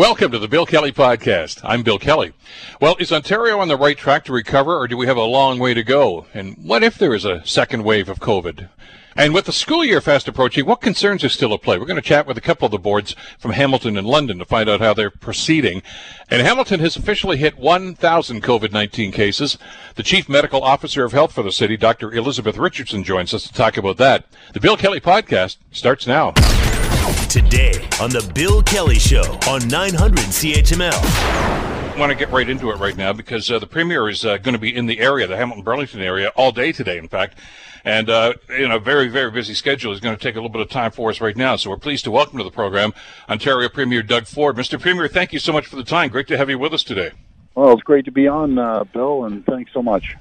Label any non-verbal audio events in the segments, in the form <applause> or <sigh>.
Welcome to the Bill Kelly Podcast. I'm Bill Kelly. Well, is Ontario on the right track to recover, or do we have a long way to go? And what if there is a second wave of COVID? And with the school year fast approaching, what concerns are still at play? We're going to chat with a couple of the boards from Hamilton and London to find out how they're proceeding. And Hamilton has officially hit 1,000 COVID 19 cases. The Chief Medical Officer of Health for the city, Dr. Elizabeth Richardson, joins us to talk about that. The Bill Kelly Podcast starts now. Today on The Bill Kelly Show on 900 CHML. I want to get right into it right now because uh, the Premier is uh, going to be in the area, the Hamilton Burlington area, all day today, in fact. And uh, in a very, very busy schedule, he's going to take a little bit of time for us right now. So we're pleased to welcome to the program Ontario Premier Doug Ford. Mr. Premier, thank you so much for the time. Great to have you with us today. Well, it's great to be on, uh, Bill, and thanks so much.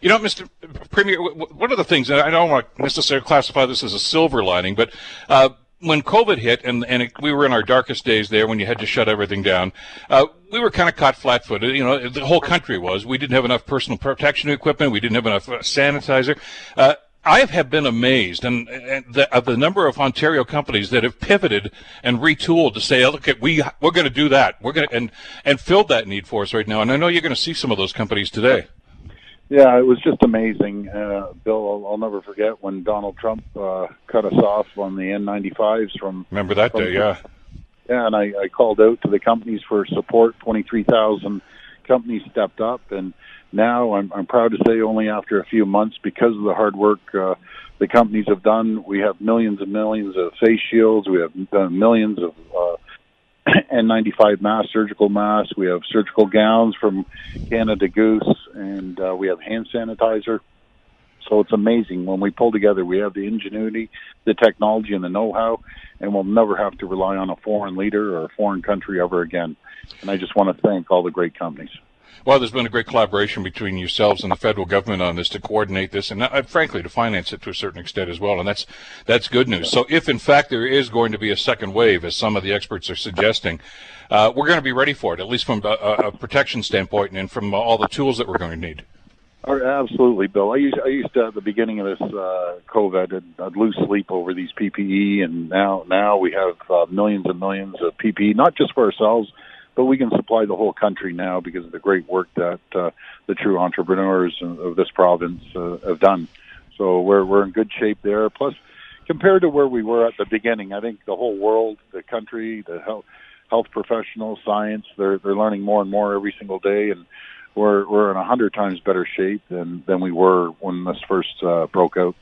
You know, Mr. Premier, one of the things, and I don't want to necessarily classify this as a silver lining, but uh, when COVID hit and and it, we were in our darkest days there when you had to shut everything down, uh, we were kind of caught flat-footed. You know, the whole country was. We didn't have enough personal protection equipment. We didn't have enough uh, sanitizer. Uh, I have been amazed and, and the, of the number of Ontario companies that have pivoted and retooled to say, look, we we're going to do that. We're going to and and filled that need for us right now. And I know you're going to see some of those companies today. Yeah, it was just amazing, uh, Bill. I'll, I'll never forget when Donald Trump uh, cut us off on the N95s from. Remember that from, day? Yeah. Yeah, and I, I called out to the companies for support. Twenty-three thousand companies stepped up, and now I'm, I'm proud to say, only after a few months, because of the hard work uh, the companies have done, we have millions and millions of face shields. We have done millions of uh, N95 masks, surgical masks. We have surgical gowns from Canada Goose, and uh, we have hand sanitizer. So it's amazing when we pull together. We have the ingenuity, the technology, and the know-how, and we'll never have to rely on a foreign leader or a foreign country ever again. And I just want to thank all the great companies. Well, there's been a great collaboration between yourselves and the federal government on this to coordinate this, and uh, frankly, to finance it to a certain extent as well. And that's that's good news. So, if in fact there is going to be a second wave, as some of the experts are suggesting, uh, we're going to be ready for it, at least from a, a protection standpoint and from all the tools that we're going to need. Absolutely, Bill. I used I used to at the beginning of this uh, COVID, I'd, I'd lose sleep over these PPE, and now now we have uh, millions and millions of PPE, not just for ourselves, but we can supply the whole country now because of the great work that uh, the true entrepreneurs of this province uh, have done. So we're we're in good shape there. Plus, compared to where we were at the beginning, I think the whole world, the country, the health health professionals, science, they're they're learning more and more every single day, and we're we're in a hundred times better shape than than we were when this first uh, broke out.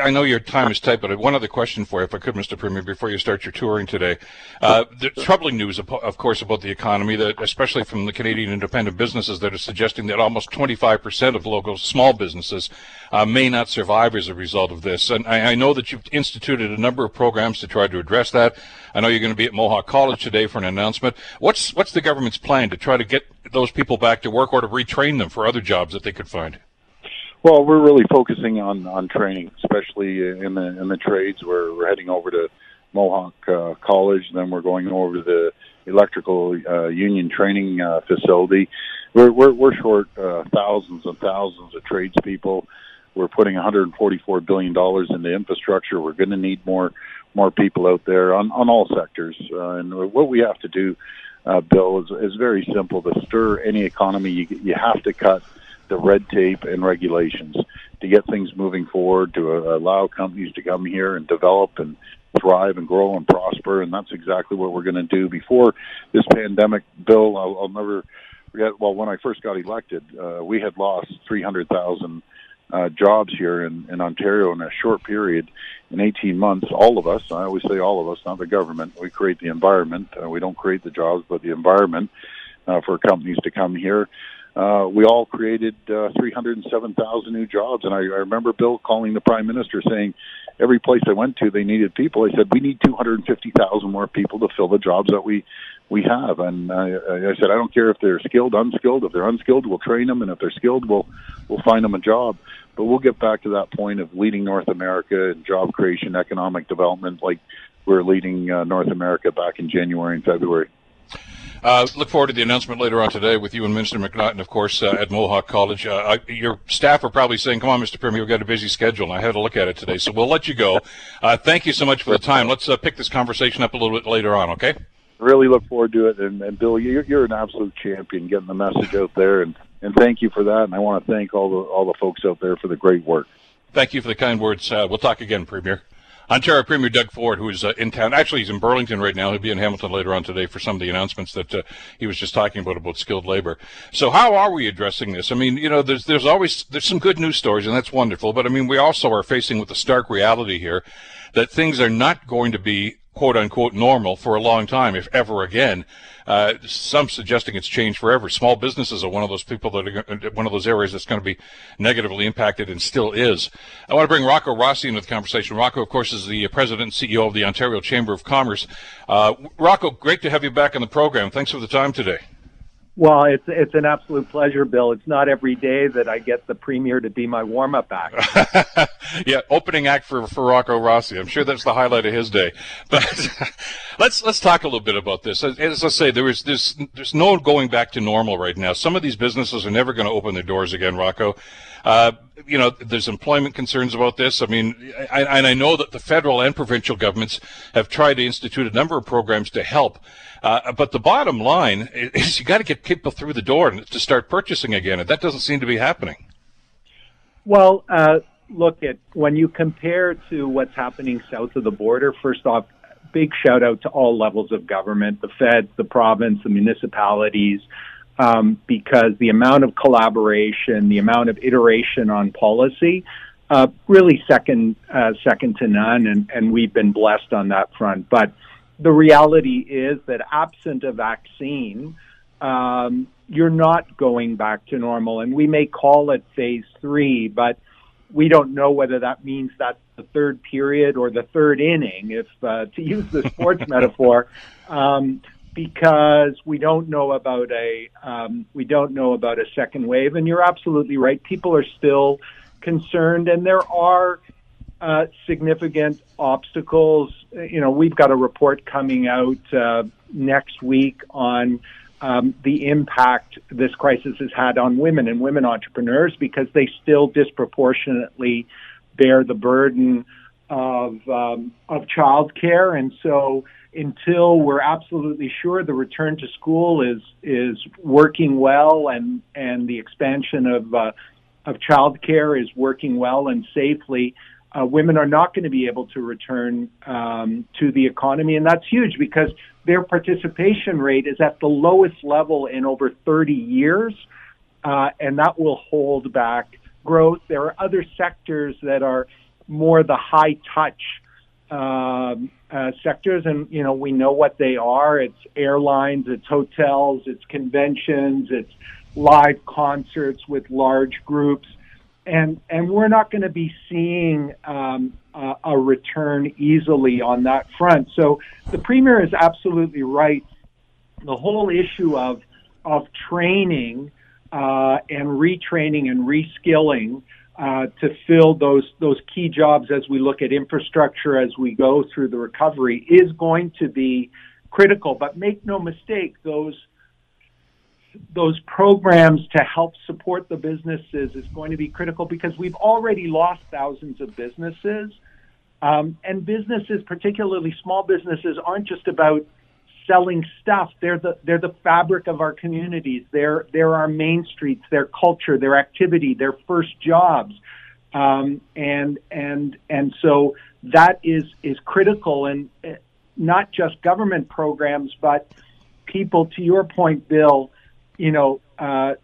I know your time is tight, but one other question for you, if I could, Mr. Premier, before you start your touring today. Uh, the troubling news, of course, about the economy, that especially from the Canadian independent businesses that are suggesting that almost 25% of local small businesses uh, may not survive as a result of this. And I, I, know that you've instituted a number of programs to try to address that. I know you're going to be at Mohawk College today for an announcement. What's what's the government's plan to try to get those people back to work or to retrain them for other jobs that they could find? Well, we're really focusing on on training, especially in the in the trades. We're we're heading over to Mohawk uh, College, then we're going over to the electrical uh, union training uh, facility. We're we're, we're short uh, thousands and thousands of tradespeople. We're putting 144 billion dollars into infrastructure. We're going to need more more people out there on on all sectors. Uh, and what we have to do, uh, Bill, is is very simple. To stir any economy, you you have to cut the red tape and regulations to get things moving forward, to uh, allow companies to come here and develop and thrive and grow and prosper. And that's exactly what we're going to do. Before this pandemic, Bill, I'll, I'll never forget. Well, when I first got elected, uh, we had lost 300,000 uh, jobs here in, in Ontario in a short period. In 18 months, all of us, I always say all of us, not the government, we create the environment. Uh, we don't create the jobs, but the environment uh, for companies to come here uh, we all created uh, 307,000 new jobs. And I, I remember Bill calling the prime minister saying, every place I went to, they needed people. I said, we need 250,000 more people to fill the jobs that we we have. And I, I said, I don't care if they're skilled, unskilled. If they're unskilled, we'll train them, and if they're skilled, we'll we'll find them a job. But we'll get back to that point of leading North America in job creation, economic development, like we are leading uh, North America back in January and February. Uh, look forward to the announcement later on today with you and Minister McNaughton, of course, uh, at Mohawk College. Uh, I, your staff are probably saying, "Come on, Mr. Premier, we've got a busy schedule." And I had a look at it today, so we'll let you go. Uh, thank you so much for the time. Let's uh, pick this conversation up a little bit later on, okay? really look forward to it. And, and Bill, you're, you're an absolute champion getting the message out there, and and thank you for that. And I want to thank all the all the folks out there for the great work. Thank you for the kind words. Uh, we'll talk again, Premier. Ontario Premier Doug Ford, who is uh, in town. Actually, he's in Burlington right now. He'll be in Hamilton later on today for some of the announcements that uh, he was just talking about about skilled labor. So, how are we addressing this? I mean, you know, there's there's always there's some good news stories, and that's wonderful. But I mean, we also are facing with the stark reality here that things are not going to be quote unquote normal for a long time, if ever again. Uh, some suggesting it's changed forever. Small businesses are one of those people that are one of those areas that's going to be negatively impacted and still is. I want to bring Rocco Rossi into the conversation. Rocco, of course, is the president and CEO of the Ontario Chamber of Commerce. Uh, Rocco, great to have you back on the program. Thanks for the time today. Well, it's it's an absolute pleasure, Bill. It's not every day that I get the premier to be my warm up act. <laughs> yeah, opening act for, for Rocco Rossi. I'm sure that's the highlight of his day. But <laughs> let's let's talk a little bit about this. As, as I say, there is there's there's no going back to normal right now. Some of these businesses are never going to open their doors again, Rocco. Uh, you know, there's employment concerns about this. I mean, I, and I know that the federal and provincial governments have tried to institute a number of programs to help. Uh, but the bottom line is you got to get people through the door to start purchasing again, and that doesn't seem to be happening. Well, uh, look at when you compare to what's happening south of the border. First off, big shout out to all levels of government: the feds, the province, the municipalities. Um, because the amount of collaboration, the amount of iteration on policy, uh, really second uh, second to none, and, and we've been blessed on that front. But the reality is that absent a vaccine, um, you're not going back to normal. And we may call it phase three, but we don't know whether that means that's the third period or the third inning, if uh, to use the sports <laughs> metaphor, um, because we don't know about a um, we don't know about a second wave. And you're absolutely right; people are still concerned, and there are uh, significant obstacles. You know, we've got a report coming out uh, next week on um, the impact this crisis has had on women and women entrepreneurs because they still disproportionately bear the burden of um, of childcare, and so until we're absolutely sure the return to school is is working well and and the expansion of uh, of childcare is working well and safely, uh, women are not going to be able to return um, to the economy, and that's huge because their participation rate is at the lowest level in over 30 years, uh, and that will hold back growth. There are other sectors that are more the high touch um, uh, sectors, and you know we know what they are. It's airlines, it's hotels, it's conventions, it's live concerts with large groups and and we're not going to be seeing um, uh, a return easily on that front. So the premier is absolutely right. The whole issue of of training uh, and retraining and reskilling uh, to fill those those key jobs as we look at infrastructure as we go through the recovery is going to be critical. But make no mistake, those those programs to help support the businesses is going to be critical because we've already lost thousands of businesses. Um, and businesses, particularly small businesses, aren't just about selling stuff. They're the they're the fabric of our communities. They're they're our main streets, their culture, their activity, their first jobs, um, and and and so that is is critical. And uh, not just government programs, but people. To your point, Bill, you know, uh,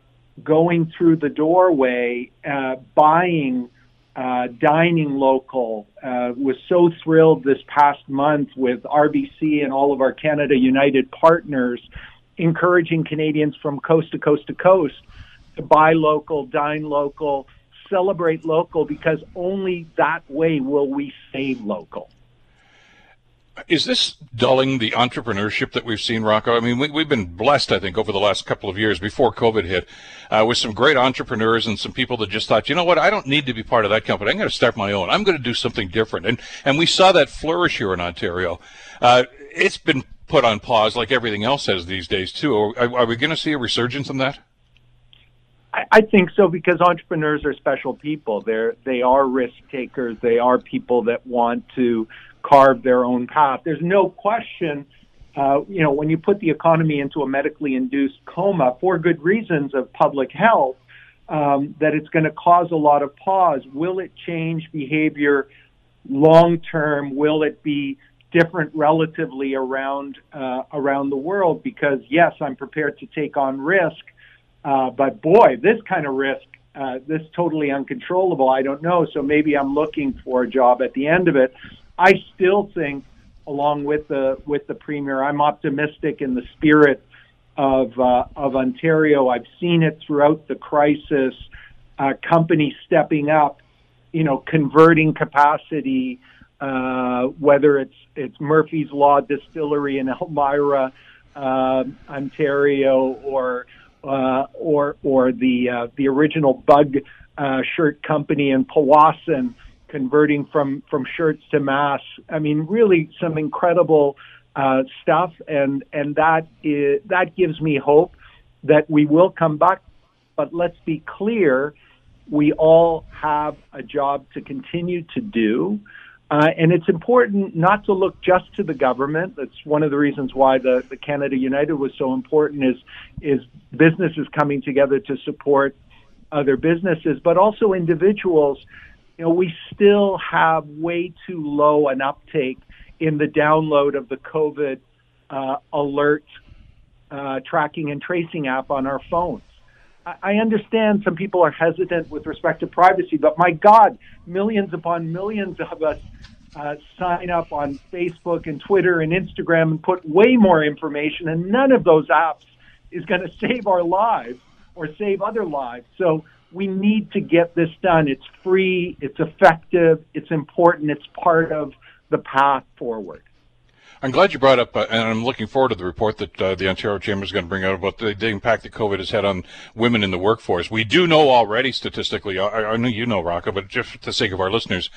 going through the doorway, uh, buying, uh, dining local. Uh, was so thrilled this past month with RBC and all of our Canada United partners, encouraging Canadians from coast to coast to coast to buy local, dine local, celebrate local, because only that way will we save local. Is this dulling the entrepreneurship that we've seen, Rocco? I mean, we, have been blessed, I think, over the last couple of years before COVID hit, uh, with some great entrepreneurs and some people that just thought, you know what, I don't need to be part of that company. I'm going to start my own. I'm going to do something different. And and we saw that flourish here in Ontario. Uh, it's been put on pause, like everything else has these days too. Are, are we going to see a resurgence in that? I, I think so because entrepreneurs are special people. They're they are risk takers. They are people that want to carve their own path. There's no question uh, you know, when you put the economy into a medically induced coma for good reasons of public health, um, that it's going to cause a lot of pause. Will it change behavior long term? Will it be different relatively around uh, around the world? Because yes, I'm prepared to take on risk, uh, but boy, this kind of risk, uh, this totally uncontrollable. I don't know. So maybe I'm looking for a job at the end of it. I still think along with the with the premier. I'm optimistic in the spirit of uh, of Ontario. I've seen it throughout the crisis. Uh, companies stepping up, you know, converting capacity. Uh, whether it's it's Murphy's Law Distillery in Elmira, uh, Ontario, or uh, or or the uh, the original Bug uh, shirt company in Powassan converting from from shirts to masks. I mean, really some incredible uh, stuff, and and that is, that gives me hope that we will come back. But let's be clear, we all have a job to continue to do. Uh, and it's important not to look just to the government. That's one of the reasons why the, the Canada United was so important is is businesses coming together to support other businesses, but also individuals you know, we still have way too low an uptake in the download of the COVID uh, alert uh, tracking and tracing app on our phones. I, I understand some people are hesitant with respect to privacy, but my God, millions upon millions of us uh, sign up on Facebook and Twitter and Instagram and put way more information, and none of those apps is going <laughs> to save our lives or save other lives. So we need to get this done. It's free, it's effective, it's important, it's part of the path forward. I'm glad you brought up, uh, and I'm looking forward to the report that uh, the Ontario Chamber is going to bring out about the, the, impact that COVID has had on women in the workforce. We do know already statistically, I, I know you know, Rocco, but just for the sake of our listeners,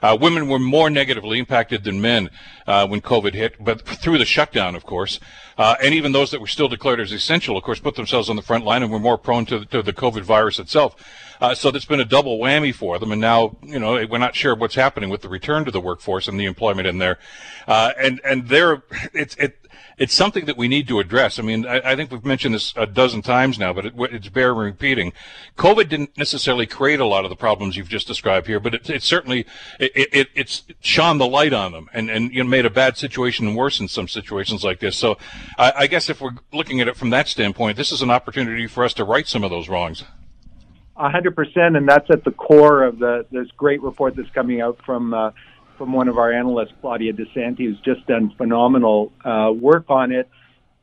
uh, women were more negatively impacted than men uh, when COVID hit, but through the shutdown, of course. Uh, and even those that were still declared as essential, of course, put themselves on the front line and were more prone to, to the COVID virus itself. Uh, so that's been a double whammy for them. And now, you know, we're not sure what's happening with the return to the workforce and the employment in there. Uh, and, and there, <laughs> it's, it, it's something that we need to address. I mean, I, I think we've mentioned this a dozen times now, but it, it's bear repeating. COVID didn't necessarily create a lot of the problems you've just described here, but it, it certainly it, it, it's shone the light on them and and you know, made a bad situation worse in some situations like this. So, I, I guess if we're looking at it from that standpoint, this is an opportunity for us to right some of those wrongs. A hundred percent, and that's at the core of the this great report that's coming out from uh, from one of our analysts, Claudia Dessanti, who's just done phenomenal uh, work on it.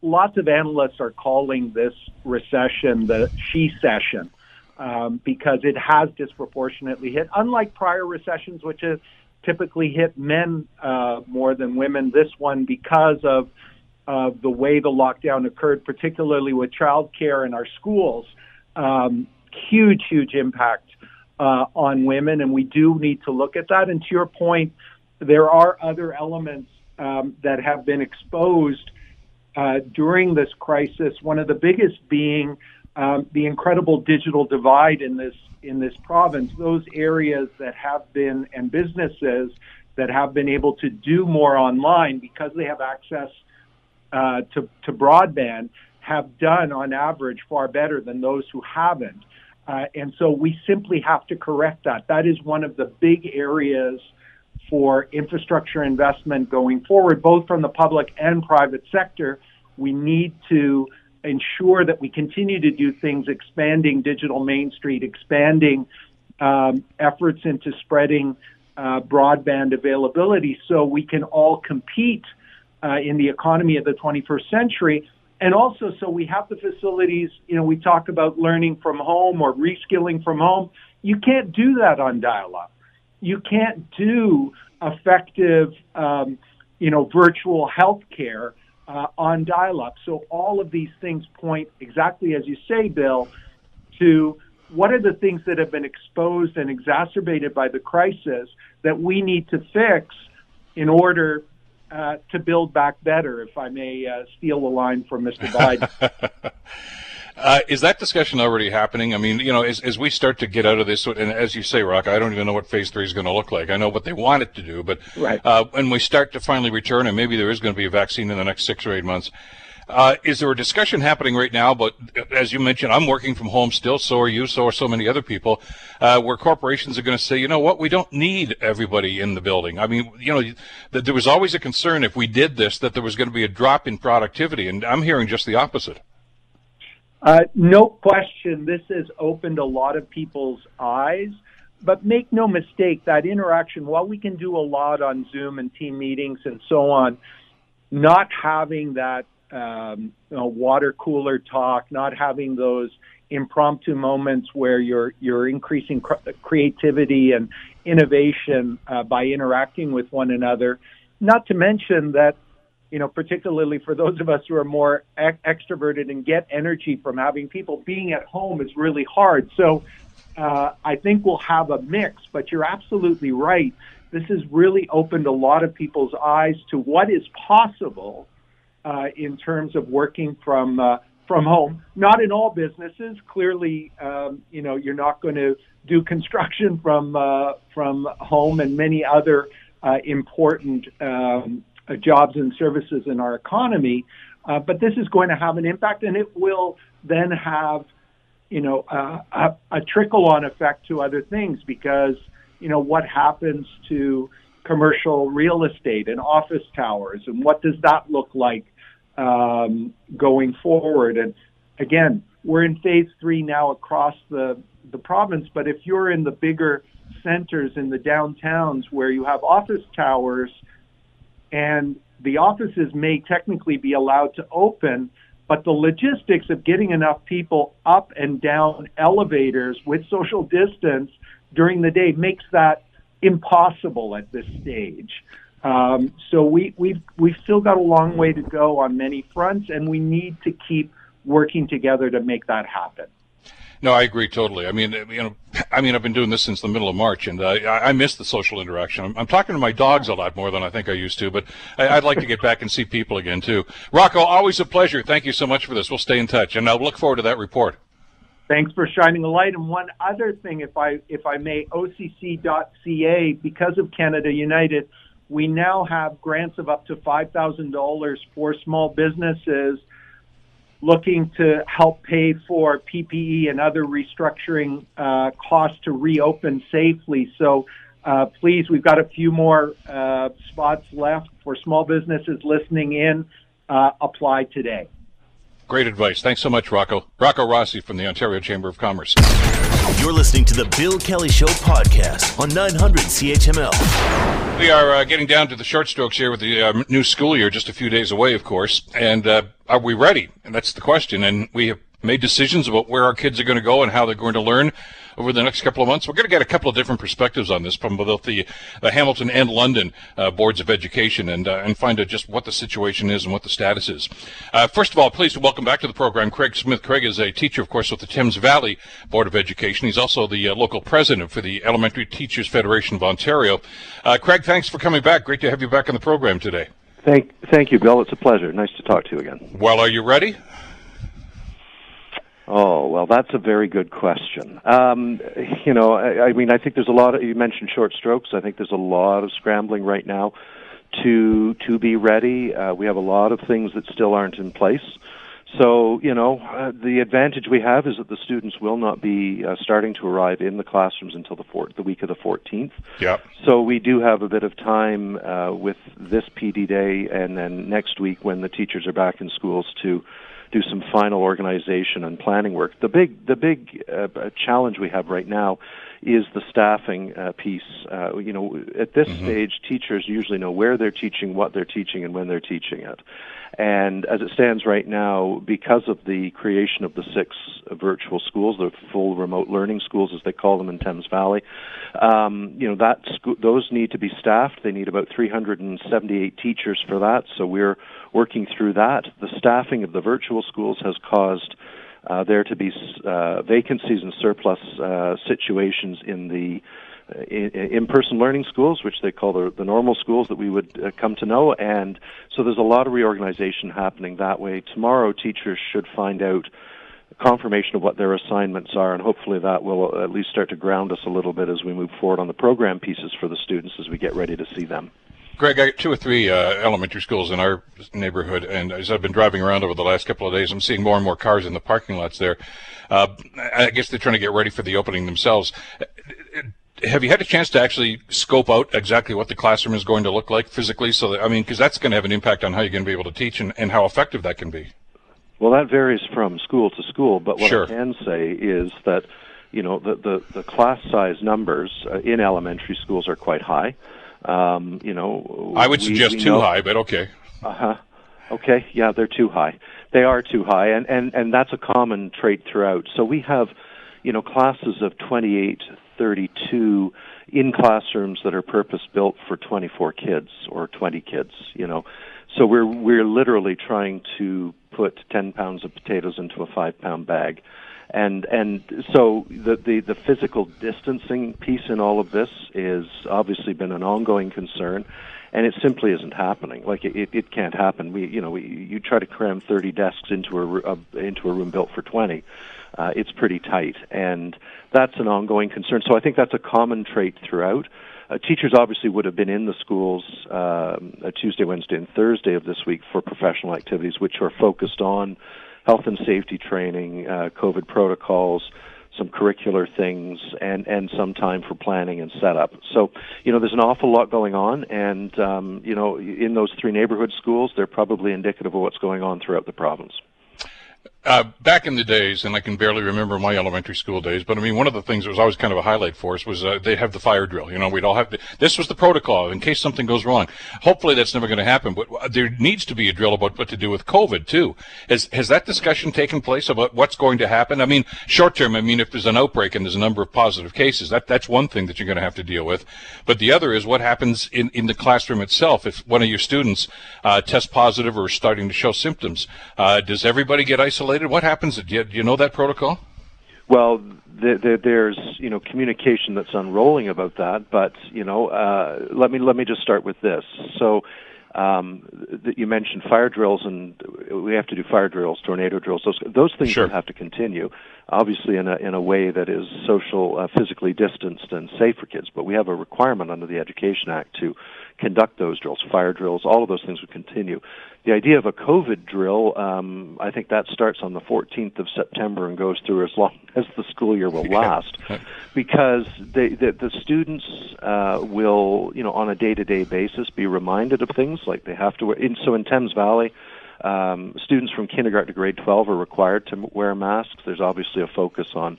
Lots of analysts are calling this recession the she session um, because it has disproportionately hit, unlike prior recessions, which have typically hit men uh, more than women. This one, because of of the way the lockdown occurred, particularly with childcare in our schools, um, huge, huge impact uh, on women, and we do need to look at that. And to your point, there are other elements um, that have been exposed uh, during this crisis. One of the biggest being um, the incredible digital divide in this in this province. Those areas that have been and businesses that have been able to do more online because they have access uh, to, to broadband have done on average far better than those who haven't. Uh, and so we simply have to correct that. That is one of the big areas for infrastructure investment going forward, both from the public and private sector. We need to ensure that we continue to do things, expanding digital Main Street, expanding um, efforts into spreading uh, broadband availability so we can all compete uh, in the economy of the 21st century and also so we have the facilities you know we talk about learning from home or reskilling from home. You can't do that on dial-up. You can't do effective um, you know virtual health care uh, on dial-up. So all of these things point exactly as you say bill to what are the things that have been exposed and exacerbated by the crisis that we need to fix in order uh, to build back better, if I may uh, steal a line from Mr. Biden. <laughs> Uh, is that discussion already happening? I mean, you know, as, as we start to get out of this, and as you say, Rock, I don't even know what phase three is going to look like. I know what they want it to do, but right. uh, when we start to finally return, and maybe there is going to be a vaccine in the next six or eight months, uh, is there a discussion happening right now? But as you mentioned, I'm working from home still. So are you. So are so many other people. Uh, where corporations are going to say, you know what, we don't need everybody in the building. I mean, you know, th- there was always a concern if we did this that there was going to be a drop in productivity, and I'm hearing just the opposite. Uh, no question, this has opened a lot of people's eyes. But make no mistake, that interaction, while we can do a lot on Zoom and team meetings and so on, not having that um, you know, water cooler talk, not having those impromptu moments where you're you're increasing cr- creativity and innovation uh, by interacting with one another. Not to mention that, you know, particularly for those of us who are more ex- extroverted and get energy from having people, being at home is really hard. So uh, I think we'll have a mix. But you're absolutely right. This has really opened a lot of people's eyes to what is possible uh, in terms of working from uh, from home. Not in all businesses. Clearly, um, you know, you're not going to do construction from uh, from home, and many other uh, important um, uh, jobs and services in our economy. Uh, but this is going to have an impact, and it will then have, you know, a, a trickle-on effect to other things because, you know, what happens to commercial real estate and office towers, and what does that look like um, going forward? And again, we're in phase three now across the the province, but if you're in the bigger centers in the downtowns where you have office towers and the offices may technically be allowed to open, but the logistics of getting enough people up and down elevators with social distance during the day makes that impossible at this stage. Um, so we, we've we've still got a long way to go on many fronts, and we need to keep working together to make that happen. No, I agree totally. I mean, you know, I mean, I've been doing this since the middle of March, and uh, I, miss the social interaction. I'm, I'm, talking to my dogs a lot more than I think I used to, but I, would like to get back and see people again too. Rocco, always a pleasure. Thank you so much for this. We'll stay in touch, and I'll look forward to that report. Thanks for shining a light. And one other thing, if I if I may, OCC.ca, because of Canada United, we now have grants of up to five thousand dollars for small businesses looking to help pay for PPE and other restructuring uh, costs to reopen safely. So uh, please, we've got a few more uh, spots left for small businesses listening in. Uh, apply today. Great advice. Thanks so much, Rocco. Rocco Rossi from the Ontario Chamber of Commerce. You're listening to the Bill Kelly Show podcast on 900 CHML. We are uh, getting down to the short strokes here with the uh, new school year, just a few days away, of course. And uh, are we ready? And that's the question. And we have made decisions about where our kids are going to go and how they're going to learn over the next couple of months. We're going to get a couple of different perspectives on this from both the, the Hamilton and London uh, boards of education and uh, and find out just what the situation is and what the status is. Uh, first of all, pleased to welcome back to the program Craig Smith. Craig is a teacher, of course, with the Thames Valley Board of Education. He's also the uh, local president for the Elementary Teachers Federation of Ontario. Uh, Craig, thanks for coming back. Great to have you back on the program today. Thank, thank you, Bill. It's a pleasure. Nice to talk to you again. Well, are you ready? Oh well, that's a very good question. Um, you know, I, I mean, I think there's a lot of you mentioned short strokes. I think there's a lot of scrambling right now to to be ready. Uh, we have a lot of things that still aren't in place. So, you know, uh, the advantage we have is that the students will not be uh, starting to arrive in the classrooms until the four- the week of the 14th. Yep. So we do have a bit of time uh, with this PD day and then next week when the teachers are back in schools to do some final organization and planning work. The big the big uh, challenge we have right now is the staffing uh, piece. Uh, you know, at this mm-hmm. stage, teachers usually know where they're teaching, what they're teaching, and when they're teaching it. And as it stands right now, because of the creation of the six virtual schools, the full remote learning schools, as they call them in Thames Valley, um, you know that sco- those need to be staffed. They need about 378 teachers for that. So we're working through that. The staffing of the virtual schools has caused uh, there to be uh, vacancies and surplus uh, situations in the in-person learning schools, which they call the, the normal schools that we would uh, come to know. And so there's a lot of reorganization happening that way. Tomorrow, teachers should find out confirmation of what their assignments are, and hopefully that will at least start to ground us a little bit as we move forward on the program pieces for the students as we get ready to see them. Greg, I got two or three uh, elementary schools in our neighborhood, and as I've been driving around over the last couple of days, I'm seeing more and more cars in the parking lots there. Uh, I guess they're trying to get ready for the opening themselves. Have you had a chance to actually scope out exactly what the classroom is going to look like physically? So, that, I mean, because that's going to have an impact on how you're going to be able to teach and, and how effective that can be. Well, that varies from school to school, but what sure. I can say is that you know the the, the class size numbers uh, in elementary schools are quite high. Um, you know, I would we, suggest we too know, high, but okay. Uh huh. Okay, yeah, they're too high. They are too high, and and and that's a common trait throughout. So we have, you know, classes of 28, 32 in classrooms that are purpose built for 24 kids or 20 kids. You know, so we're we're literally trying to put 10 pounds of potatoes into a five pound bag. And and so the, the the physical distancing piece in all of this is obviously been an ongoing concern and it simply isn't happening. Like it, it can't happen. We you know we, you try to cram 30 desks into a, a into a room built for 20 uh, it's pretty tight and that's an ongoing concern so i think that's a common trait throughout uh, teachers obviously would have been in the schools um, Tuesday, Wednesday, and Thursday of this week for professional activities, which are focused on health and safety training, uh, COVID protocols, some curricular things, and and some time for planning and setup. So, you know, there's an awful lot going on, and um, you know, in those three neighborhood schools, they're probably indicative of what's going on throughout the province. Uh, back in the days, and I can barely remember my elementary school days, but I mean, one of the things that was always kind of a highlight for us was uh, they'd have the fire drill. You know, we'd all have to, this was the protocol in case something goes wrong. Hopefully that's never going to happen, but there needs to be a drill about what to do with COVID too. Has, has that discussion taken place about what's going to happen? I mean, short term, I mean, if there's an outbreak and there's a number of positive cases, that, that's one thing that you're going to have to deal with. But the other is what happens in, in the classroom itself. If one of your students uh, tests positive or is starting to show symptoms, uh, does everybody get isolated? What happens? Do you, do you know that protocol? Well, the, the, there's you know communication that's unrolling about that, but you know uh, let me let me just start with this. So um, that you mentioned fire drills, and we have to do fire drills, tornado drills. Those those things sure. have to continue, obviously in a in a way that is social, uh, physically distanced, and safe for kids. But we have a requirement under the Education Act to conduct those drills, fire drills, all of those things would continue. The idea of a COVID drill, um, I think that starts on the 14th of September and goes through as long <laughs> as the school year will <laughs> last, because they, the, the students uh, will, you know, on a day-to-day basis, be reminded of things like they have to. Wear, in, so in Thames Valley, um, students from kindergarten to grade 12 are required to wear masks. There's obviously a focus on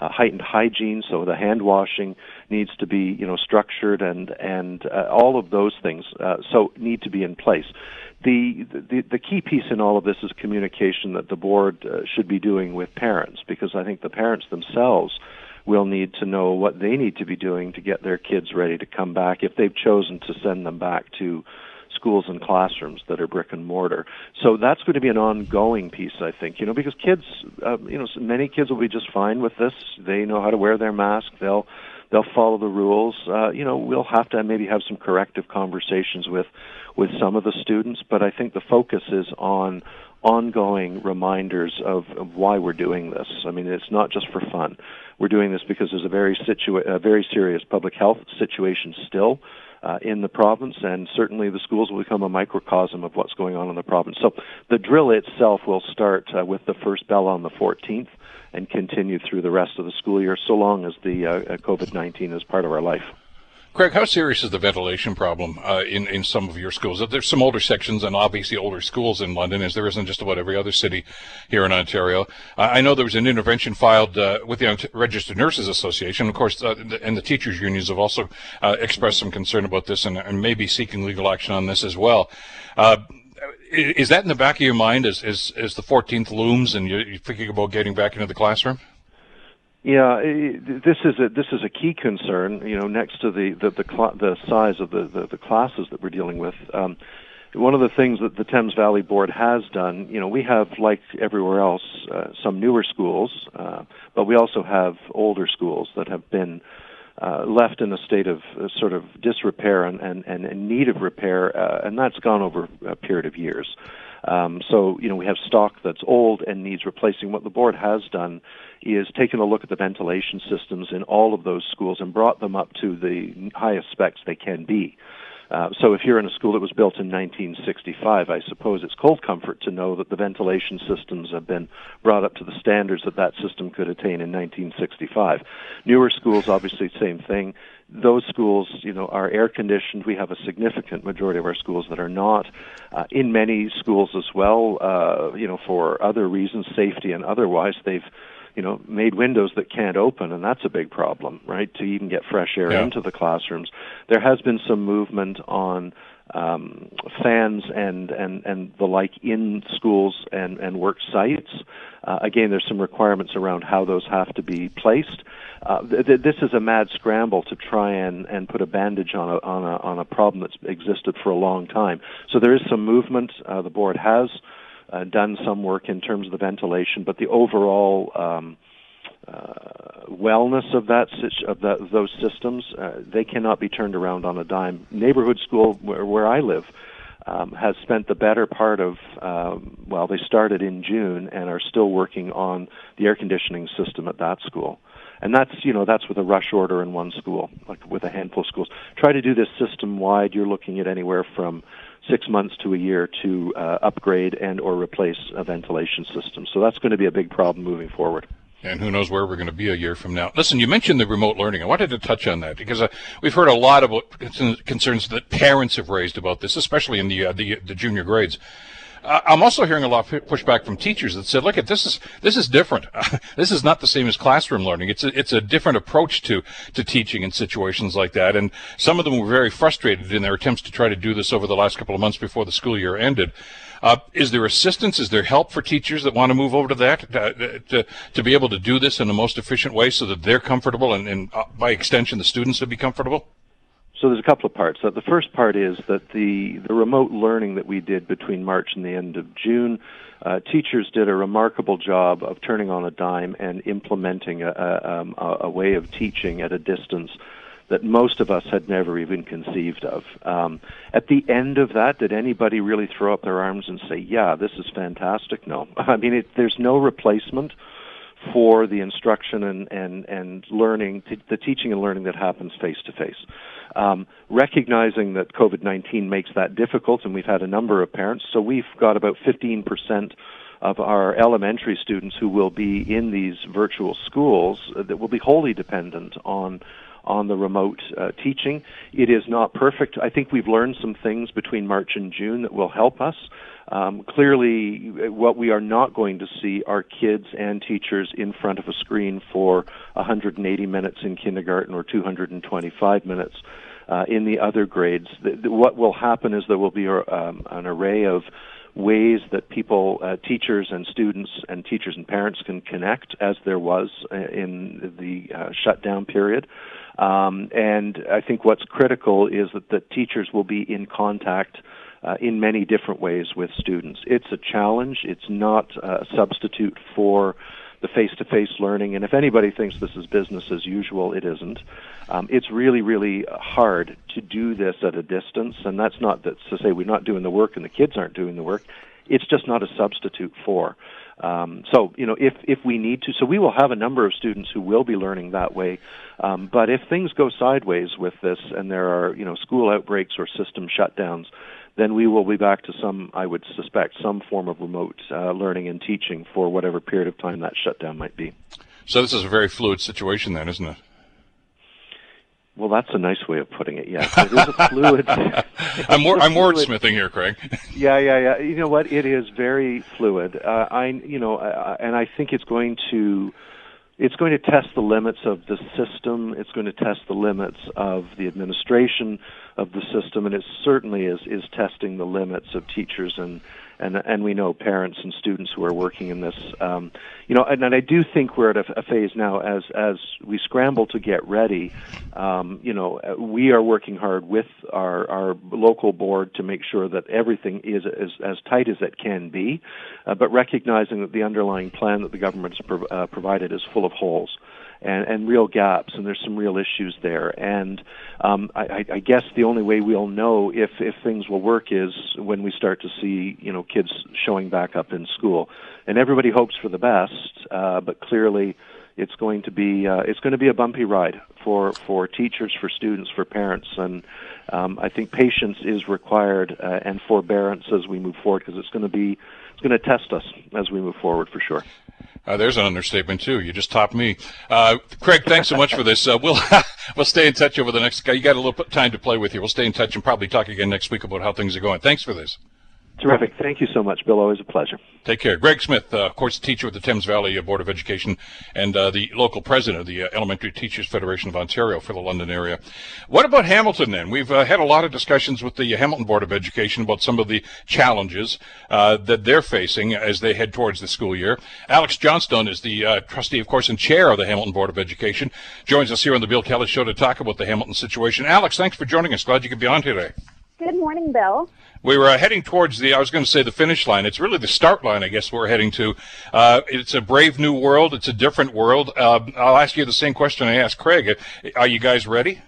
uh, heightened hygiene, so the hand washing needs to be you know structured and and uh, all of those things uh, so need to be in place. The, the the key piece in all of this is communication that the board uh, should be doing with parents because I think the parents themselves will need to know what they need to be doing to get their kids ready to come back if they've chosen to send them back to schools and classrooms that are brick and mortar. So that's going to be an ongoing piece, I think. You know, because kids, uh, you know, many kids will be just fine with this. They know how to wear their mask. They'll they'll follow the rules. Uh, you know, we'll have to maybe have some corrective conversations with with some of the students, but I think the focus is on ongoing reminders of, of why we're doing this. I mean, it's not just for fun. We're doing this because there's a very situa- a very serious public health situation still uh, in the province, and certainly the schools will become a microcosm of what's going on in the province. So the drill itself will start uh, with the first bell on the 14th and continue through the rest of the school year, so long as the uh, COVID 19 is part of our life. Craig, how serious is the ventilation problem uh, in in some of your schools? There's some older sections and obviously older schools in London, as there is in just about every other city here in Ontario. I know there was an intervention filed uh, with the Registered Nurses Association. Of course, uh, and the teachers' unions have also uh, expressed some concern about this and, and maybe seeking legal action on this as well. Uh, is that in the back of your mind as, as, as the 14th looms and you're thinking about getting back into the classroom? Yeah, this is a this is a key concern. You know, next to the the the, cl- the size of the, the, the classes that we're dealing with. Um, one of the things that the Thames Valley Board has done, you know, we have like everywhere else uh, some newer schools, uh, but we also have older schools that have been uh, left in a state of uh, sort of disrepair and, and, and in need of repair, uh, and that's gone over a period of years. Um, so, you know, we have stock that's old and needs replacing. What the board has done is taken a look at the ventilation systems in all of those schools and brought them up to the highest specs they can be. Uh, so if you're in a school that was built in 1965, I suppose it's cold comfort to know that the ventilation systems have been brought up to the standards that that system could attain in 1965. Newer schools, obviously, same thing. Those schools, you know, are air conditioned. We have a significant majority of our schools that are not. Uh, in many schools as well, uh, you know, for other reasons, safety and otherwise, they've you know, made windows that can't open, and that's a big problem, right? To even get fresh air yeah. into the classrooms. There has been some movement on um, fans and, and, and the like in schools and, and work sites. Uh, again, there's some requirements around how those have to be placed. Uh, th- th- this is a mad scramble to try and, and put a bandage on a, on, a, on a problem that's existed for a long time. So there is some movement. Uh, the board has uh, done some work in terms of the ventilation, but the overall um, uh, wellness of that of that, those systems uh, they cannot be turned around on a dime. Neighborhood school where, where I live um, has spent the better part of um, well, they started in June and are still working on the air conditioning system at that school. And that's you know that's with a rush order in one school, like with a handful of schools. Try to do this system wide. You're looking at anywhere from six months to a year to uh, upgrade and or replace a ventilation system. So that's going to be a big problem moving forward. And who knows where we're going to be a year from now. Listen, you mentioned the remote learning. I wanted to touch on that because uh, we've heard a lot about concerns that parents have raised about this, especially in the, uh, the, the junior grades. I'm also hearing a lot of pushback from teachers that said, "Look, at this is this is different. <laughs> this is not the same as classroom learning. It's a, it's a different approach to to teaching in situations like that." And some of them were very frustrated in their attempts to try to do this over the last couple of months before the school year ended. Uh, is there assistance? Is there help for teachers that want to move over to that to, to, to be able to do this in the most efficient way so that they're comfortable and, and uh, by extension the students will be comfortable? So there's a couple of parts. The first part is that the, the remote learning that we did between March and the end of June, uh, teachers did a remarkable job of turning on a dime and implementing a, a, um, a way of teaching at a distance that most of us had never even conceived of. Um, at the end of that, did anybody really throw up their arms and say, "Yeah, this is fantastic"? No, <laughs> I mean it, there's no replacement for the instruction and and and learning, t- the teaching and learning that happens face to face. Recognizing that COVID 19 makes that difficult, and we've had a number of parents, so we've got about 15% of our elementary students who will be in these virtual schools that will be wholly dependent on on the remote uh, teaching. It is not perfect. I think we've learned some things between March and June that will help us. Um, clearly, what we are not going to see are kids and teachers in front of a screen for 180 minutes in kindergarten or 225 minutes uh, in the other grades. The, the, what will happen is there will be a, um, an array of ways that people, uh, teachers and students and teachers and parents can connect as there was uh, in the uh, shutdown period. Um, and I think what's critical is that the teachers will be in contact uh, in many different ways with students. It's a challenge. It's not a substitute for the face-to-face learning. And if anybody thinks this is business as usual, it isn't. Um, it's really, really hard to do this at a distance, and that's not to say we're not doing the work and the kids aren't doing the work. It's just not a substitute for. Um, so, you know, if if we need to, so we will have a number of students who will be learning that way. Um, but if things go sideways with this, and there are, you know, school outbreaks or system shutdowns, then we will be back to some, I would suspect, some form of remote uh, learning and teaching for whatever period of time that shutdown might be. So this is a very fluid situation, then, isn't it? Well, that's a nice way of putting it. Yes, it is a fluid. <laughs> <laughs> I'm more, I'm wordsmithing here, Craig. <laughs> yeah, yeah, yeah. You know what? It is very fluid. Uh, I, you know, uh, and I think it's going to it's going to test the limits of the system. It's going to test the limits of the administration of the system, and it certainly is is testing the limits of teachers and and and we know parents and students who are working in this. Um, you know, and, and I do think we're at a, a phase now as as we scramble to get ready. Um, you know, we are working hard with our our local board to make sure that everything is as as tight as it can be, uh, but recognizing that the underlying plan that the government has pro- uh, provided is full of holes and, and real gaps, and there's some real issues there. And um, I, I guess the only way we'll know if if things will work is when we start to see you know kids showing back up in school. And everybody hopes for the best, uh, but clearly it's going to be uh, it's going to be a bumpy ride for for teachers, for students, for parents, and um, I think patience is required uh, and forbearance as we move forward because it's going to be it's going to test us as we move forward for sure. Uh, there's an understatement too. You just topped me, uh, Craig. Thanks so much for this. Uh, we'll <laughs> we'll stay in touch over the next. You got a little time to play with here. We'll stay in touch and probably talk again next week about how things are going. Thanks for this. Terrific. Thank you so much, Bill. Always a pleasure. Take care. Craig Smith, uh, of course, teacher with the Thames Valley Board of Education and uh, the local president of the uh, Elementary Teachers Federation of Ontario for the London area. What about Hamilton then? We've uh, had a lot of discussions with the Hamilton Board of Education about some of the challenges uh, that they're facing as they head towards the school year. Alex Johnstone is the uh, trustee, of course, and chair of the Hamilton Board of Education. Joins us here on the Bill Kelly Show to talk about the Hamilton situation. Alex, thanks for joining us. Glad you could be on today. Good morning, Bill. We were uh, heading towards the, I was going to say the finish line. It's really the start line, I guess, we're heading to. Uh, it's a brave new world. It's a different world. Uh, I'll ask you the same question I asked Craig. Are you guys ready?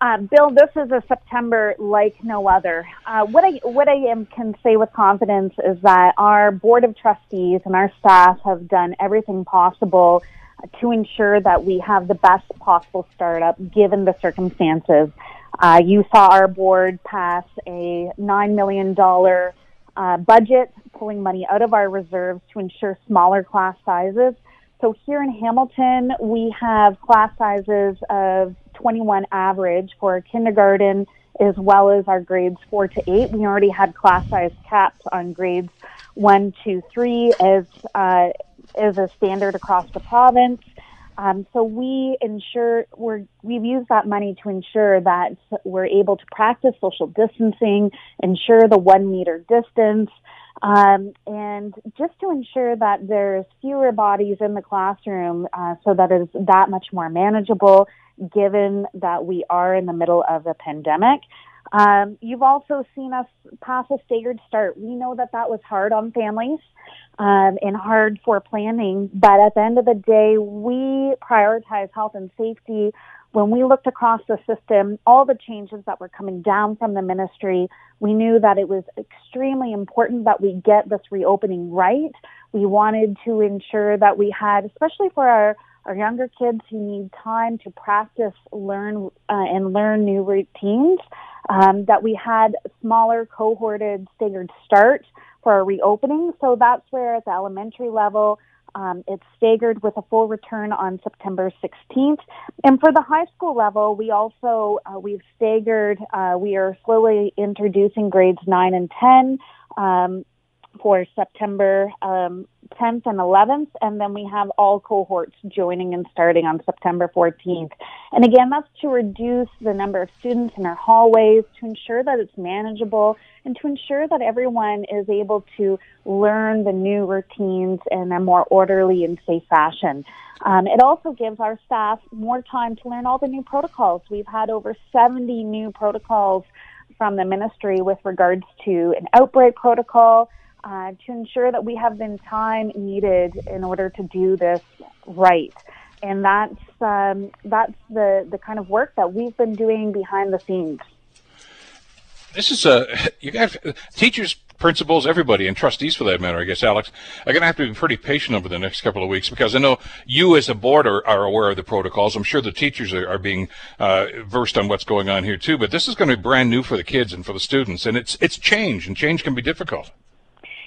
Uh, Bill, this is a September like no other. Uh, what I what I am, can say with confidence is that our board of trustees and our staff have done everything possible to ensure that we have the best possible startup given the circumstances. Uh, you saw our board pass a $9 million uh, budget, pulling money out of our reserves to ensure smaller class sizes. So here in Hamilton, we have class sizes of 21 average for kindergarten as well as our grades 4 to 8. We already had class size caps on grades 1, 2, 3 as, uh, as a standard across the province. Um, so we ensure we're, we've used that money to ensure that we're able to practice social distancing, ensure the one meter distance, um, and just to ensure that there's fewer bodies in the classroom uh, so that is that much more manageable given that we are in the middle of a pandemic. Um, you've also seen us pass a staggered start. We know that that was hard on families um, and hard for planning, but at the end of the day, we prioritize health and safety. When we looked across the system, all the changes that were coming down from the ministry, we knew that it was extremely important that we get this reopening right. We wanted to ensure that we had, especially for our our younger kids who need time to practice, learn, uh, and learn new routines um, that we had smaller cohorted staggered start for our reopening. So that's where at the elementary level, um, it's staggered with a full return on September 16th. And for the high school level, we also, uh, we've staggered, uh, we are slowly introducing grades 9 and 10. Um, for September um, 10th and 11th, and then we have all cohorts joining and starting on September 14th. And again, that's to reduce the number of students in our hallways, to ensure that it's manageable, and to ensure that everyone is able to learn the new routines in a more orderly and safe fashion. Um, it also gives our staff more time to learn all the new protocols. We've had over 70 new protocols from the ministry with regards to an outbreak protocol, uh, to ensure that we have the time needed in order to do this right. And that's um, that's the the kind of work that we've been doing behind the scenes. This is a you got teachers, principals, everybody, and trustees for that matter. I guess Alex, I'm going to have to be pretty patient over the next couple of weeks because I know you as a board are, are aware of the protocols. I'm sure the teachers are, are being uh, versed on what's going on here too. But this is going to be brand new for the kids and for the students, and it's it's change, and change can be difficult.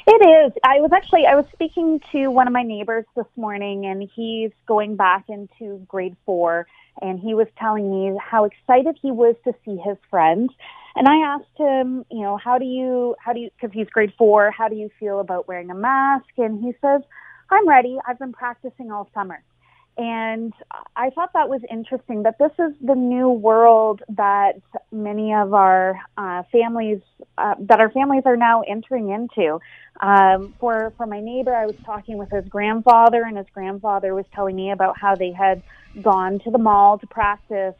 It is. I was actually I was speaking to one of my neighbors this morning, and he's going back into grade four, and he was telling me how excited he was to see his friends. And I asked him, you know, how do you how do you because he's grade four, how do you feel about wearing a mask? And he says, I'm ready. I've been practicing all summer. And I thought that was interesting that this is the new world that many of our uh, families, uh, that our families are now entering into. Um, for for my neighbor, I was talking with his grandfather, and his grandfather was telling me about how they had gone to the mall to practice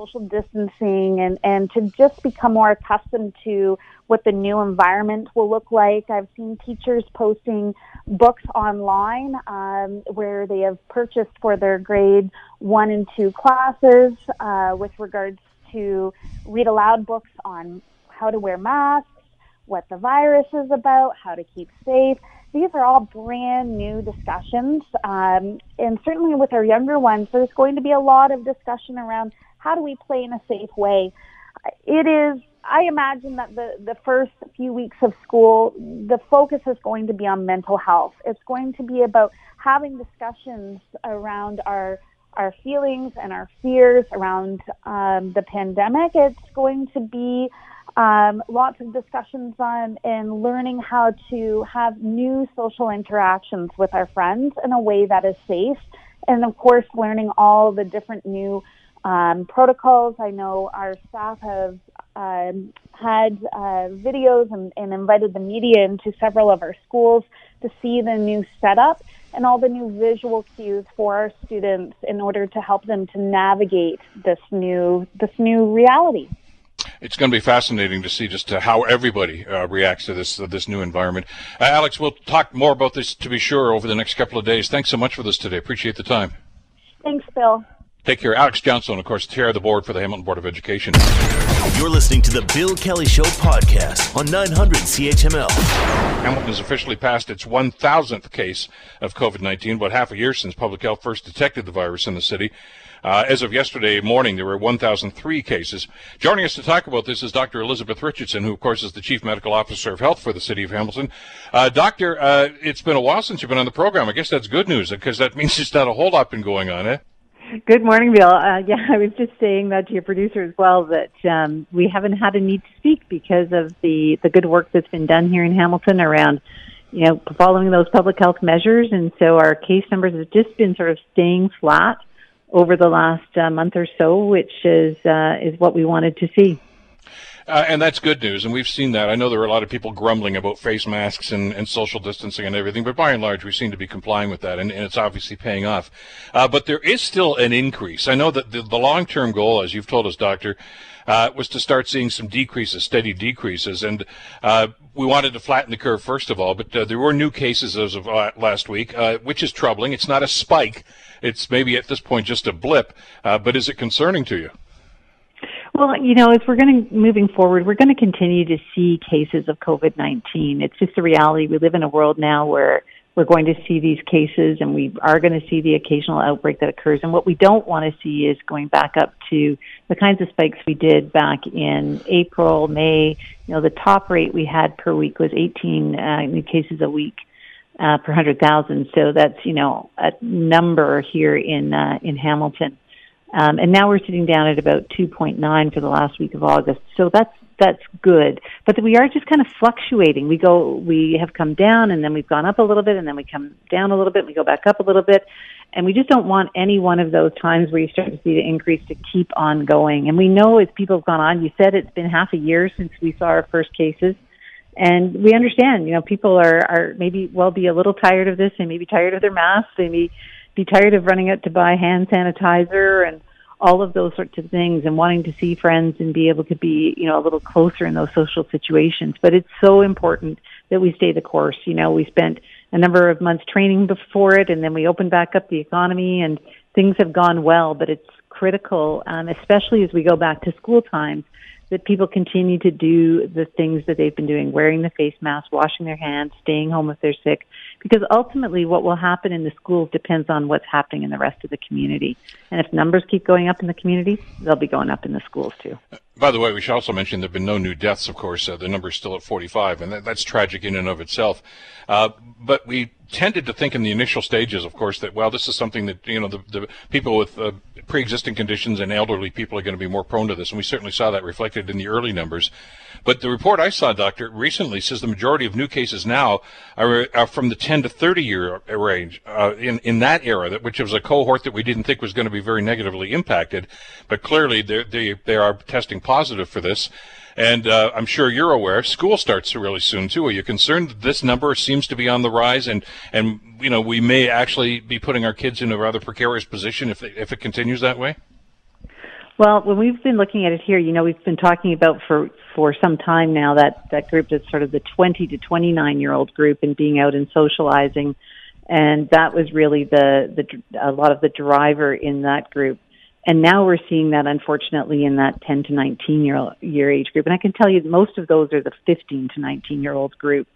social distancing and, and to just become more accustomed to what the new environment will look like. I've seen teachers posting books online um, where they have purchased for their grade one and two classes uh, with regards to read aloud books on how to wear masks, what the virus is about, how to keep safe. These are all brand new discussions. Um, and certainly with our younger ones, there's going to be a lot of discussion around how do we play in a safe way. It is, I imagine that the, the first few weeks of school, the focus is going to be on mental health. It's going to be about having discussions around our our feelings and our fears around um, the pandemic. It's going to be um, lots of discussions on and learning how to have new social interactions with our friends in a way that is safe. And of course, learning all the different new um, protocols. I know our staff have um, had uh, videos and, and invited the media into several of our schools to see the new setup and all the new visual cues for our students in order to help them to navigate this new this new reality it's going to be fascinating to see just uh, how everybody uh, reacts to this uh, this new environment. Uh, Alex, we'll talk more about this to be sure over the next couple of days. Thanks so much for this today. Appreciate the time. Thanks, Bill. Take care. Alex Johnstone, of course, chair of the board for the Hamilton Board of Education. You're listening to the Bill Kelly Show podcast on 900 CHML. Hamilton has officially passed its 1,000th case of COVID 19, about half a year since public health first detected the virus in the city. Uh, as of yesterday morning, there were 1,003 cases. Joining us to talk about this is Dr. Elizabeth Richardson, who, of course, is the Chief Medical Officer of Health for the City of Hamilton. Uh, doctor, uh, it's been a while since you've been on the program. I guess that's good news because that means there's not a whole lot been going on, eh? Good morning, Bill. Uh, <laughs> yeah, I was just saying that to your producer as well that um, we haven't had a need to speak because of the the good work that's been done here in Hamilton around, you know, following those public health measures, and so our case numbers have just been sort of staying flat over the last uh, month or so, which is uh, is what we wanted to see. Uh, and that's good news, and we've seen that. I know there are a lot of people grumbling about face masks and, and social distancing and everything, but by and large, we seem to be complying with that, and, and it's obviously paying off. Uh, but there is still an increase. I know that the, the long-term goal, as you've told us, Doctor, uh, was to start seeing some decreases, steady decreases, and uh, we wanted to flatten the curve first of all. But uh, there were new cases as of uh, last week, which is troubling. It's not a spike; it's maybe at this point just a blip. but is it concerning to you? Well, you know, as we're going to moving forward, we're going to continue to see cases of COVID nineteen. It's just a reality. We live in a world now where we're going to see these cases, and we are going to see the occasional outbreak that occurs. And what we don't want to see is going back up to the kinds of spikes we did back in April, May. You know, the top rate we had per week was 18 uh, new cases a week. Uh, per hundred thousand, so that's you know a number here in uh, in Hamilton. Um, and now we're sitting down at about 2.9 for the last week of August. So that's that's good. But we are just kind of fluctuating. We go, we have come down, and then we've gone up a little bit, and then we come down a little bit, and we go back up a little bit, and we just don't want any one of those times where you start to see the increase to keep on going. And we know as people have gone on, you said it's been half a year since we saw our first cases. And we understand, you know, people are, are maybe well be a little tired of this. They may be tired of their masks. They may be tired of running out to buy hand sanitizer and all of those sorts of things and wanting to see friends and be able to be, you know, a little closer in those social situations. But it's so important that we stay the course. You know, we spent a number of months training before it and then we opened back up the economy and things have gone well, but it's critical, um, especially as we go back to school times, that people continue to do the things that they've been doing, wearing the face mask, washing their hands, staying home if they're sick, because ultimately what will happen in the schools depends on what's happening in the rest of the community. And if numbers keep going up in the community, they'll be going up in the schools too. By the way, we should also mention there have been no new deaths, of course. Uh, the number is still at 45, and that, that's tragic in and of itself. Uh, but we tended to think in the initial stages, of course, that, well, this is something that, you know, the, the people with uh, pre-existing conditions and elderly people are going to be more prone to this. And we certainly saw that reflected in the early numbers. But the report I saw, Doctor, recently says the majority of new cases now are, are from the 10 to 30 year range uh, in, in that era, that, which was a cohort that we didn't think was going to be very negatively impacted. But clearly they, they are testing positive for this. And uh, I'm sure you're aware, school starts really soon too. Are you concerned that this number seems to be on the rise, and and you know we may actually be putting our kids in a rather precarious position if if it continues that way? Well, when we've been looking at it here, you know, we've been talking about for for some time now that that group that's sort of the 20 to 29 year old group and being out and socializing, and that was really the the a lot of the driver in that group. And now we're seeing that unfortunately in that 10 to 19 year old, year age group. And I can tell you most of those are the 15 to 19 year old group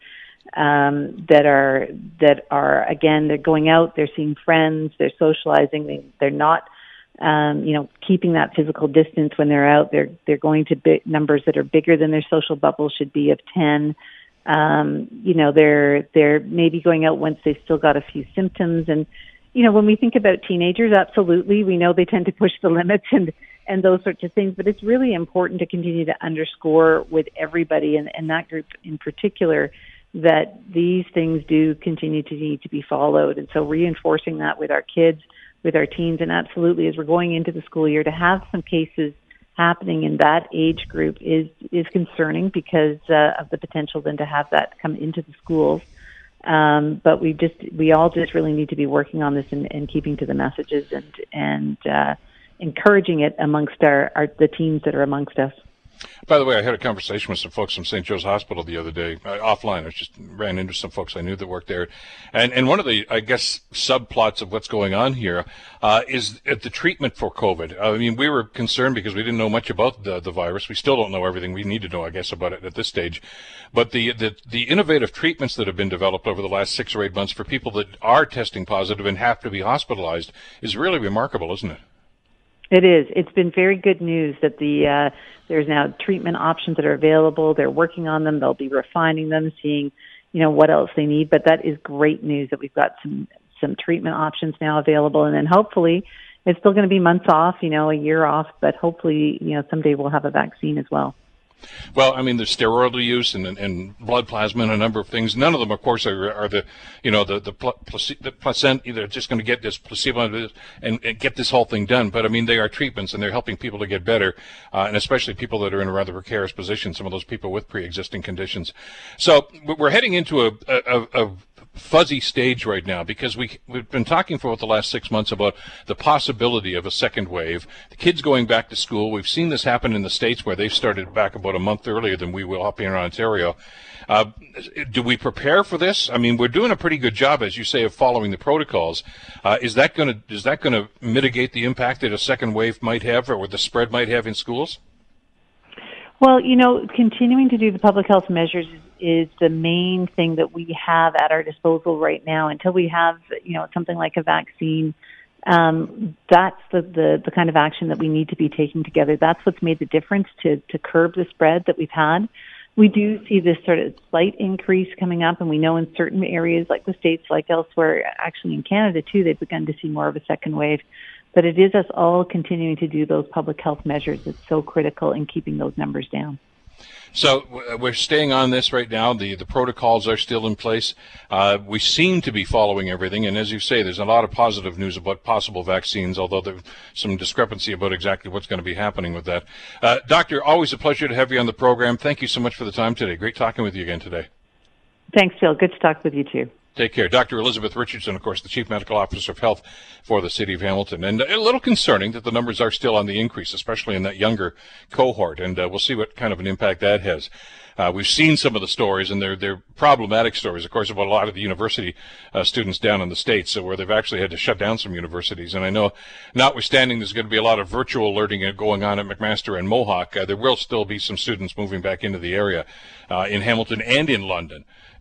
um, that are that are again they're going out, they're seeing friends, they're socializing, they, they're not um, you know, keeping that physical distance when they're out. They're they're going to big numbers that are bigger than their social bubble should be of ten. Um, you know, they're they're maybe going out once they've still got a few symptoms. And you know, when we think about teenagers, absolutely, we know they tend to push the limits and and those sorts of things. But it's really important to continue to underscore with everybody and, and that group in particular that these things do continue to need to be followed. And so reinforcing that with our kids with our teens. And absolutely, as we're going into the school year, to have some cases happening in that age group is is concerning because uh, of the potential then to have that come into the schools. Um, but we just we all just really need to be working on this and, and keeping to the messages and and uh, encouraging it amongst our, our the teams that are amongst us. By the way, I had a conversation with some folks from St. Joe's Hospital the other day, uh, offline. I just ran into some folks I knew that worked there, and and one of the I guess subplots of what's going on here uh, is the treatment for COVID. I mean, we were concerned because we didn't know much about the the virus. We still don't know everything we need to know, I guess, about it at this stage. But the the the innovative treatments that have been developed over the last six or eight months for people that are testing positive and have to be hospitalized is really remarkable, isn't it? It is. It's been very good news that the uh, there's now treatment options that are available. They're working on them. They'll be refining them, seeing you know what else they need. But that is great news that we've got some some treatment options now available, and then hopefully it's still going to be months off, you know, a year off, but hopefully you know someday we'll have a vaccine as well. Well, I mean, there's steroidal use and, and blood plasma and a number of things. None of them, of course, are, are the, you know, the, the, place, the placenta, they're just going to get this placebo and, and, get this whole thing done. But I mean, they are treatments and they're helping people to get better, uh, and especially people that are in a rather precarious position, some of those people with pre-existing conditions. So we're heading into a, a, a fuzzy stage right now because we we've been talking for the last six months about the possibility of a second wave. The kids going back to school. We've seen this happen in the states where they've started back about a month earlier than we will up here in Ontario. Uh, do we prepare for this? I mean, we're doing a pretty good job, as you say, of following the protocols. Uh, is that going to is that going to mitigate the impact that a second wave might have, or the spread might have in schools? Well, you know, continuing to do the public health measures is, is the main thing that we have at our disposal right now. Until we have, you know, something like a vaccine, um, that's the, the, the kind of action that we need to be taking together. That's what's made the difference to, to curb the spread that we've had. We do see this sort of slight increase coming up, and we know in certain areas like the States, like elsewhere, actually in Canada too, they've begun to see more of a second wave. But it is us all continuing to do those public health measures that's so critical in keeping those numbers down. So we're staying on this right now. The the protocols are still in place. Uh, we seem to be following everything, and as you say, there's a lot of positive news about possible vaccines, although there's some discrepancy about exactly what's going to be happening with that. Uh, doctor, always a pleasure to have you on the program. Thank you so much for the time today. Great talking with you again today. Thanks, Bill. Good to talk with you too. Take care. Dr. Elizabeth Richardson, of course, the Chief Medical Officer of Health for the City of Hamilton. And a little concerning that the numbers are still on the increase, especially in that younger cohort. And uh, we'll see what kind of an impact that has. Uh, we've seen some of the stories, and they're, they're problematic stories, of course, about a lot of the university uh, students down in the States, so where they've actually had to shut down some universities. And I know, notwithstanding there's going to be a lot of virtual learning going on at McMaster and Mohawk, uh, there will still be some students moving back into the area uh, in Hamilton and in London